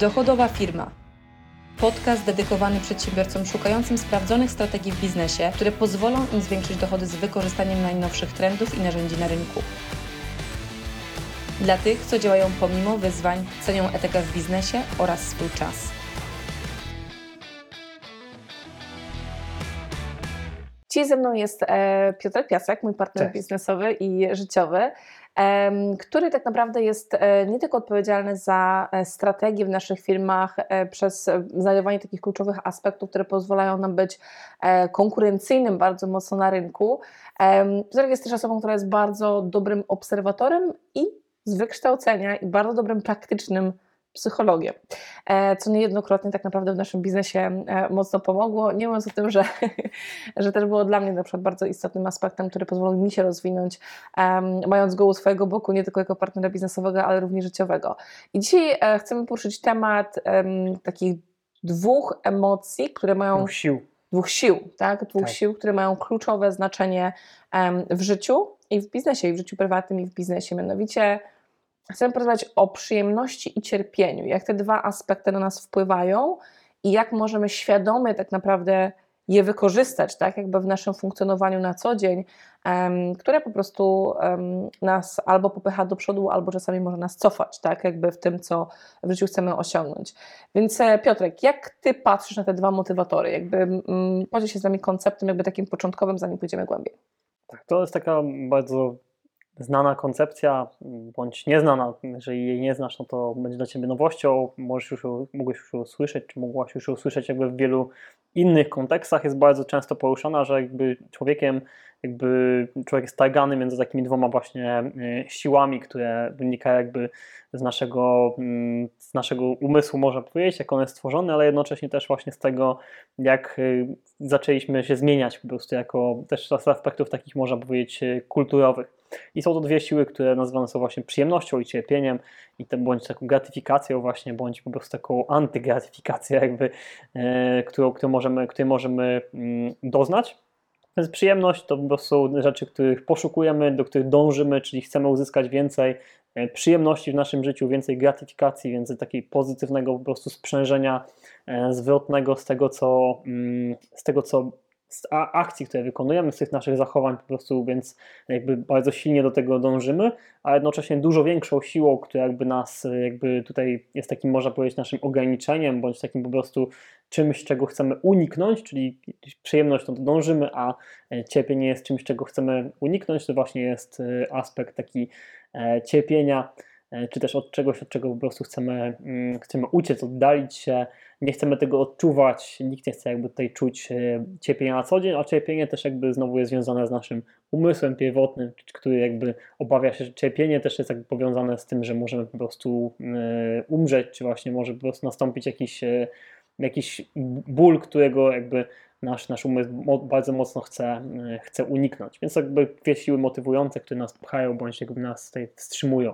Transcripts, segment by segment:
Dochodowa firma. Podcast dedykowany przedsiębiorcom szukającym sprawdzonych strategii w biznesie, które pozwolą im zwiększyć dochody z wykorzystaniem najnowszych trendów i narzędzi na rynku. Dla tych, co działają pomimo wyzwań, cenią etykę w biznesie oraz swój czas. Dziś ze mną jest e, Piotr Piasek, mój partner Cześć. biznesowy i życiowy, który tak naprawdę jest e, nie tylko odpowiedzialny za e, strategię w naszych firmach e, przez znajdowanie takich kluczowych aspektów, które pozwalają nam być konkurencyjnym bardzo mocno na rynku. Em, Piotr jest też osobą, która jest bardzo dobrym obserwatorem i z wykształcenia i bardzo dobrym praktycznym psychologiem, co niejednokrotnie tak naprawdę w naszym biznesie e, mocno pomogło, nie mówiąc o tym, że, że też było dla mnie na przykład bardzo istotnym aspektem, który pozwolił mi się rozwinąć, mając go u swojego boku nie tylko jako partnera biznesowego, ale również życiowego. I dzisiaj e, chcemy poruszyć temat em, takich dwóch emocji, które mają Dwóch sił. dwóch sił, tak? Dwóch Tak. sił, które mają kluczowe znaczenie w życiu i w biznesie, i w życiu prywatnym, i w biznesie. Mianowicie chcemy porozmawiać o przyjemności i cierpieniu, jak te dwa aspekty na nas wpływają i jak możemy świadomie tak naprawdę je wykorzystać, tak, jakby w naszym funkcjonowaniu na co dzień, em, które po prostu em, nas albo popycha do przodu, albo czasami może nas cofać, tak, jakby w tym, co w życiu chcemy osiągnąć. Więc e, Piotrek, jak Ty patrzysz na te dwa motywatory? Jakby mm, podziel się z nami konceptem jakby takim początkowym, zanim pójdziemy głębiej. Tak, to jest taka bardzo znana koncepcja, bądź nieznana. Jeżeli jej nie znasz, no to będzie dla Ciebie nowością. Możesz już, mogłeś już usłyszeć, czy mogłaś już usłyszeć jakby w wielu innych kontekstach. Jest bardzo często poruszana, że jakby człowiekiem, jakby człowiek jest targany między takimi dwoma właśnie y, siłami, które wynikają jakby z naszego, mm, z naszego umysłu, można powiedzieć, jak on jest stworzony, ale jednocześnie też właśnie z tego, jak y, zaczęliśmy się zmieniać po prostu jako też z aspektów takich można powiedzieć kulturowych. I są to dwie siły, które nazywane są właśnie przyjemnością i cierpieniem, i te, bądź taką gratyfikacją właśnie, bądź po prostu taką antygratyfikacją jakby, e, którą, którą możemy, której możemy mm, doznać. Więc przyjemność to po prostu rzeczy, których poszukujemy, do których dążymy, czyli chcemy uzyskać więcej e, przyjemności w naszym życiu, więcej gratyfikacji, więcej takiej pozytywnego po prostu sprzężenia e, zwrotnego z tego, co, mm, z tego, co z akcji, które wykonujemy, z tych naszych zachowań po prostu, więc jakby bardzo silnie do tego dążymy, a jednocześnie dużo większą siłą, która jakby nas jakby tutaj jest takim, można powiedzieć, naszym ograniczeniem, bądź takim po prostu czymś, czego chcemy uniknąć, czyli przyjemność, no to dążymy, a e, cierpienie jest czymś, czego chcemy uniknąć, to właśnie jest e, aspekt taki e, cierpienia, czy też od czegoś, od czego po prostu chcemy, mm, chcemy uciec, oddalić się, nie chcemy tego odczuwać, nikt nie chce jakby tutaj czuć e, cierpienia na co dzień, a cierpienie też jakby znowu jest związane z naszym umysłem pierwotnym, który jakby obawia się, że cierpienie też jest jakby powiązane z tym, że możemy po prostu e, umrzeć, czy właśnie może po prostu nastąpić jakiś, e, jakiś ból, którego jakby nasz, nasz umysł bardzo mocno chce, e, chce uniknąć. Więc jakby dwie siły motywujące, które nas pchają, bądź jakby nas tutaj wstrzymują.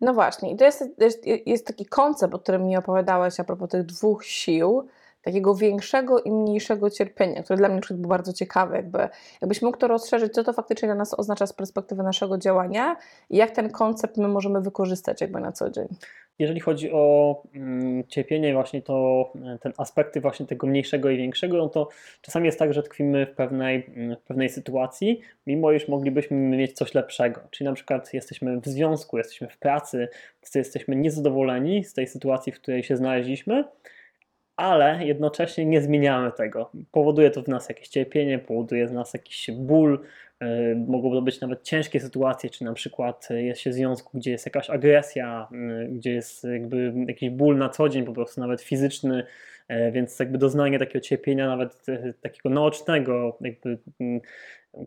No właśnie, i to jest, jest, jest taki koncept, o którym mi opowiadałeś a propos tych dwóch sił, takiego większego i mniejszego cierpienia, który dla mnie na przykład był bardzo ciekawy. Jakby, jakbyś mógł to rozszerzyć, co to faktycznie dla nas oznacza z perspektywy naszego działania i jak ten koncept my możemy wykorzystać jakby na co dzień. Jeżeli chodzi o mm, cierpienie, właśnie to e, ten aspekty właśnie tego mniejszego i większego, no to czasami jest tak, że tkwimy w pewnej, mm, w pewnej sytuacji, mimo iż moglibyśmy mieć coś lepszego. Czyli na przykład jesteśmy w związku, jesteśmy w pracy, jesteśmy niezadowoleni z tej sytuacji, w której się znaleźliśmy, ale jednocześnie nie zmieniamy tego. Powoduje to w nas jakieś cierpienie, powoduje w nas jakiś ból. Yy, Mogą to być nawet ciężkie sytuacje, czy na przykład jest się w związku, gdzie jest jakaś agresja, yy, gdzie jest jakby jakiś ból na co dzień, po prostu nawet fizyczny, więc jakby doznanie takiego cierpienia, nawet takiego naocznego, jakby, yy,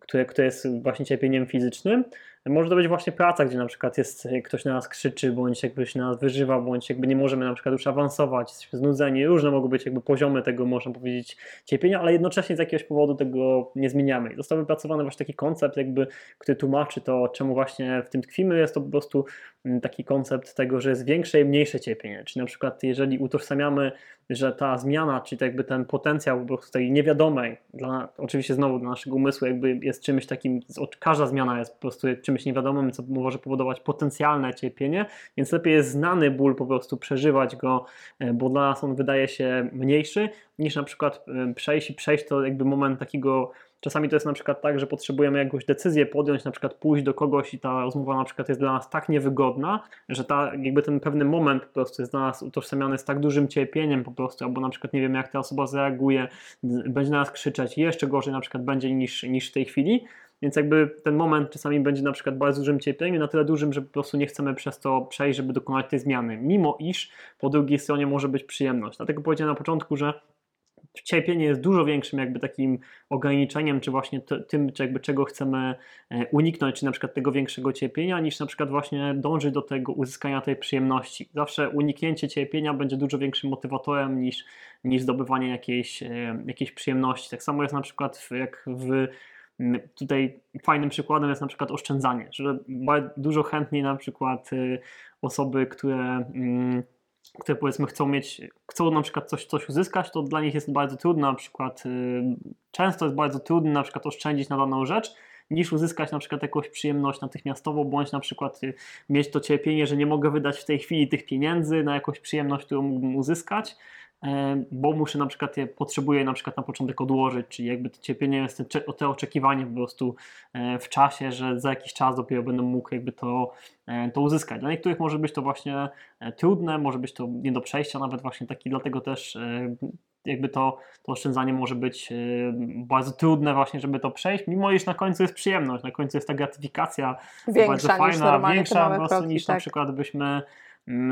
które, które jest właśnie cierpieniem fizycznym. Może to być właśnie praca, gdzie na przykład jest, ktoś na nas krzyczy, bądź jakby się na nas wyżywa, bądź jakby nie możemy na przykład już awansować, jesteśmy znudzeni. Różne mogą być jakby poziomy tego, można powiedzieć, cierpienia, ale jednocześnie z jakiegoś powodu tego nie zmieniamy. Został wypracowany właśnie taki koncept jakby, który tłumaczy to, czemu właśnie w tym tkwimy, jest to po prostu mm, taki koncept tego, że jest większe i mniejsze cierpienie, czyli na przykład jeżeli utożsamiamy, że ta zmiana, czyli jakby ten potencjał po prostu tej niewiadomej, dla, oczywiście znowu dla naszego umysłu jakby jest czymś takim, każda zmiana jest po prostu czymś niewiadomym, co może powodować potencjalne cierpienie, więc lepiej jest znany ból po prostu przeżywać go, e, bo dla nas on wydaje się mniejszy, niż na przykład e, przejść i przejść to jakby moment takiego Czasami to jest na przykład tak, że potrzebujemy jakąś decyzję podjąć, na przykład pójść do kogoś i ta rozmowa na przykład jest dla nas tak niewygodna, że ta, jakby ten pewny moment po prostu jest dla nas utożsamiany z tak dużym cierpieniem po prostu, albo na przykład nie wiem jak ta osoba zareaguje, będzie na nas krzyczeć, jeszcze gorzej na przykład będzie niż, niż w tej chwili, więc jakby ten moment czasami będzie na przykład bardzo dużym cierpieniem, na tyle dużym, że po prostu nie chcemy przez to przejść, żeby dokonać tej zmiany, mimo iż po drugiej stronie może być przyjemność. Dlatego powiedziałem na początku, że cierpienie jest dużo większym jakby takim ograniczeniem, czy właśnie tym, czy jakby czego chcemy e, uniknąć, czy na przykład tego większego cierpienia, niż na przykład właśnie dążyć do tego uzyskania tej przyjemności. Zawsze uniknięcie cierpienia będzie dużo większym motywatorem niż, niż zdobywanie jakiejś, e, jakiejś przyjemności. Tak samo jest na przykład jak w Tutaj fajnym przykładem jest na przykład oszczędzanie, że dużo chętniej na przykład y, osoby, które mm, które powiedzmy chcą mieć, chcą na przykład coś, coś uzyskać, to dla nich jest bardzo trudno, na przykład y, często jest bardzo trudno na przykład oszczędzić na daną rzecz, niż uzyskać na przykład jakąś przyjemność natychmiastowo, bądź na przykład y, mieć to cierpienie, że nie mogę wydać w tej chwili tych pieniędzy na jakąś przyjemność, którą mógłbym uzyskać, bo muszę na przykład je, potrzebuję na przykład na początek odłożyć, czyli jakby to cierpienie jest te oczekiwanie po prostu e, w czasie, że za jakiś czas dopiero będę mógł jakby to, e, to uzyskać. Dla niektórych może być to właśnie trudne, może być to nie do przejścia nawet właśnie taki, dlatego też jakby to, to oszczędzanie może być bardzo trudne właśnie, żeby to przejść, mimo iż na końcu jest przyjemność, na końcu jest ta gratyfikacja większa bardzo fajna, większa po prostu niż tak. na przykład byśmy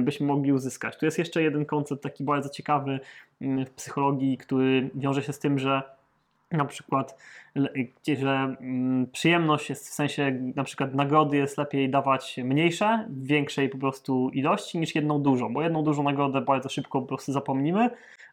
byśmy mogli uzyskać. Tu jest jeszcze jeden koncept taki bardzo ciekawy mm, w psychologii, który wiąże się z tym, że na przykład, że mm, przyjemność jest w sensie na przykład nagrody jest lepiej dawać mniejsze, większej po prostu ilości niż jedną dużą, bo jedną dużą nagrodę bardzo szybko po prostu zapomnimy,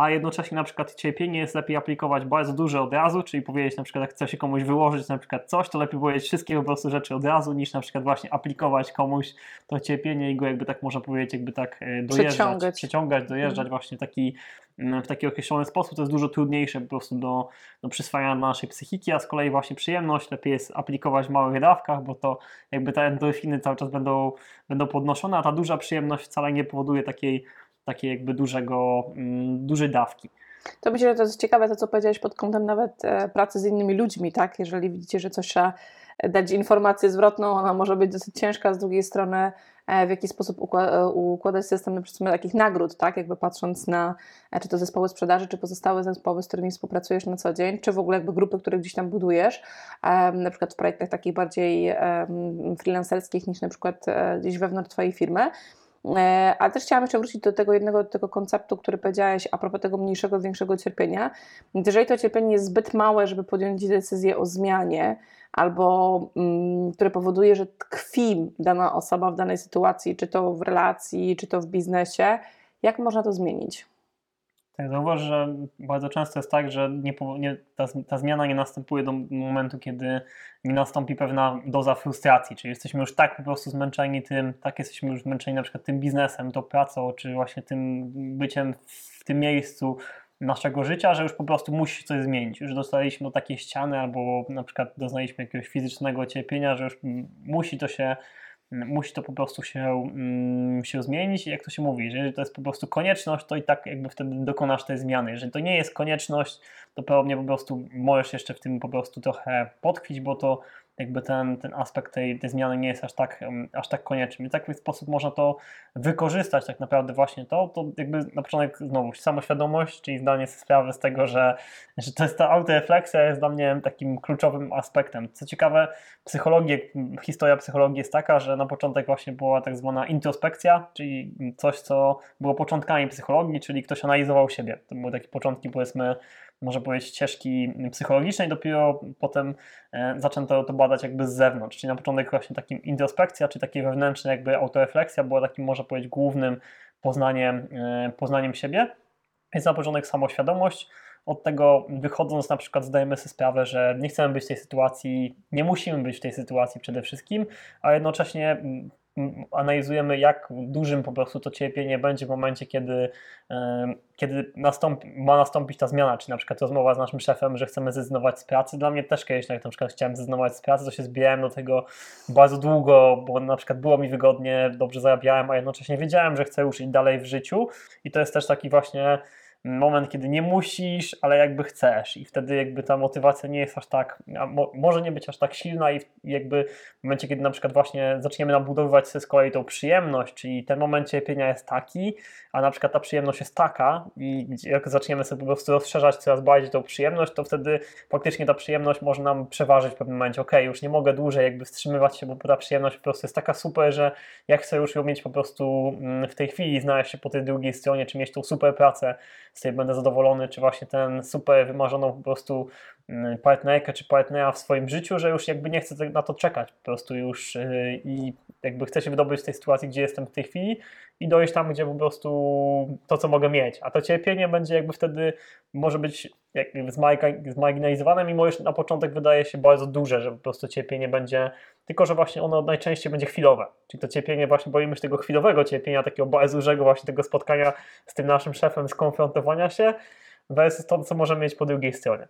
a jednocześnie na przykład cierpienie jest lepiej aplikować bardzo duże od razu, czyli powiedzieć na przykład jak chce się komuś wyłożyć na przykład coś, to lepiej powiedzieć wszystkie po prostu rzeczy od razu, niż na przykład właśnie aplikować komuś to cierpienie i go jakby tak można powiedzieć jakby tak e, dojeżdżać, przeciągać, przeciągać dojeżdżać mhm. właśnie taki mm, w taki określony sposób, to jest dużo trudniejsze po prostu do, do przyswajania naszej psychiki, a z kolei właśnie przyjemność. Lepiej jest aplikować w małych dawkach, bo to jakby te endorfiny cały czas będą, będą podnoszone, a ta duża przyjemność wcale nie powoduje takiej takiej jakby dużego, mm, dużej dawki. To myślę, że to jest ciekawe to, co powiedziałeś pod kątem nawet e, pracy z innymi ludźmi, tak? Jeżeli widzicie, że coś trzeba dać informację zwrotną, ona może być dosyć ciężka, z drugiej strony e, w jaki sposób e, układać system takich nagród, tak? Jakby patrząc na czy to zespoły sprzedaży, czy pozostałe zespoły, z którymi współpracujesz na co dzień, czy w ogóle jakby grupy, które gdzieś tam budujesz, na przykład w projektach takich bardziej freelancerskich niż na przykład gdzieś wewnątrz Twojej firmy, ale też chciałam jeszcze wrócić do tego jednego do tego konceptu, który powiedziałeś a propos tego mniejszego, większego cierpienia. Jeżeli to cierpienie jest zbyt małe, żeby podjąć decyzję o zmianie, albo mm, które powoduje, że tkwi dana osoba w danej sytuacji, czy to w relacji, czy to w biznesie, jak można to zmienić? Zauważ, że bardzo często jest tak, że nie, nie, ta, ta, zmiana nie następuje do momentu, kiedy nie nastąpi pewna doza frustracji, czyli jesteśmy już tak po prostu zmęczeni tym, tak jesteśmy już zmęczeni na przykład tym biznesem, tą pracą, czy właśnie tym byciem w tym miejscu naszego życia, że już po prostu musi coś zmienić. Już dostaliśmy do takiej ściany albo na przykład doznaliśmy jakiegoś fizycznego cierpienia, że już musi to się musi to po prostu się, mm, się zmienić i jak to się mówi, jeżeli to jest po prostu konieczność, to i tak jakby wtedy dokonasz tej zmiany. Jeżeli to nie jest konieczność, to pewnie po prostu możesz jeszcze w tym po prostu trochę potkwić, bo to jakby ten, ten aspekt tej, tej zmiany nie jest aż tak, aż tak konieczny. W taki sposób można to wykorzystać tak naprawdę właśnie to, to jakby na początek znowu samoświadomość, czyli zdanie sobie sprawy z tego, że, że to jest ta autorefleksja jest dla mnie takim kluczowym aspektem. Co ciekawe, psychologia, historia psychologii jest taka, że na początek właśnie była tak zwana introspekcja, czyli coś, co było początkami psychologii, czyli ktoś analizował siebie. To były takie początki powiedzmy można powiedzieć, ścieżki psychologicznej, dopiero potem e, zaczęto to badać jakby z zewnątrz, czyli na początek właśnie takim introspekcja, czy takie wewnętrzne jakby autorefleksja była takim, można powiedzieć, głównym poznaniem, e, poznaniem siebie. Jest na początek samoświadomość, od tego wychodząc na przykład zdajemy sobie sprawę, że nie chcemy być w tej sytuacji, nie musimy być w tej sytuacji przede wszystkim, a jednocześnie analizujemy, jak dużym po prostu to cierpienie będzie w momencie, kiedy, em, kiedy nastąpi, ma nastąpić ta zmiana, czy na przykład rozmowa z naszym szefem, że chcemy zrezygnować z pracy. Dla mnie też kiedyś, jak na przykład chciałem zrezygnować z pracy, to się zbierałem do tego bardzo długo, bo na przykład było mi wygodnie, dobrze zarabiałem, a jednocześnie wiedziałem, że chcę już iść dalej w życiu i to jest też taki właśnie moment, kiedy nie musisz, ale jakby chcesz. I wtedy jakby ta motywacja nie jest aż tak, może nie być aż tak silna i, jakby w momencie, kiedy na przykład właśnie zaczniemy nabudowywać sobie z kolei tą przyjemność, czyli ten moment cierpienia jest taki, a na przykład ta przyjemność jest taka i jak zaczniemy sobie po prostu rozszerzać coraz bardziej tą przyjemność, to wtedy faktycznie ta przyjemność może nam przeważyć w pewnym momencie, ok, już nie mogę dłużej jakby wstrzymywać się, bo ta przyjemność po prostu jest taka super, że ja chcę już ją mieć po prostu mm, w tej chwili, znaleźć się po tej drugiej stronie, czy mieć tą super pracę, z której będę zadowolony, czy właśnie ten super wymarzoną po prostu mm, partnerkę czy partnera w swoim życiu, że już jakby nie chcę na to czekać po prostu już yy, i jakby chcę się wydobyć z tej sytuacji, gdzie jestem w tej chwili i dojść tam, gdzie po prostu to, co mogę mieć. A to cierpienie będzie jakby wtedy może być zmarginalizowane, mimo że na początek wydaje się bardzo duże, że po prostu cierpienie będzie, tylko że właśnie ono najczęściej będzie chwilowe. Czyli to cierpienie, właśnie boimy się tego chwilowego cierpienia, takiego bardzo dużego właśnie tego spotkania z tym naszym szefem, skonfrontowania się, versus to, co możemy mieć po drugiej stronie.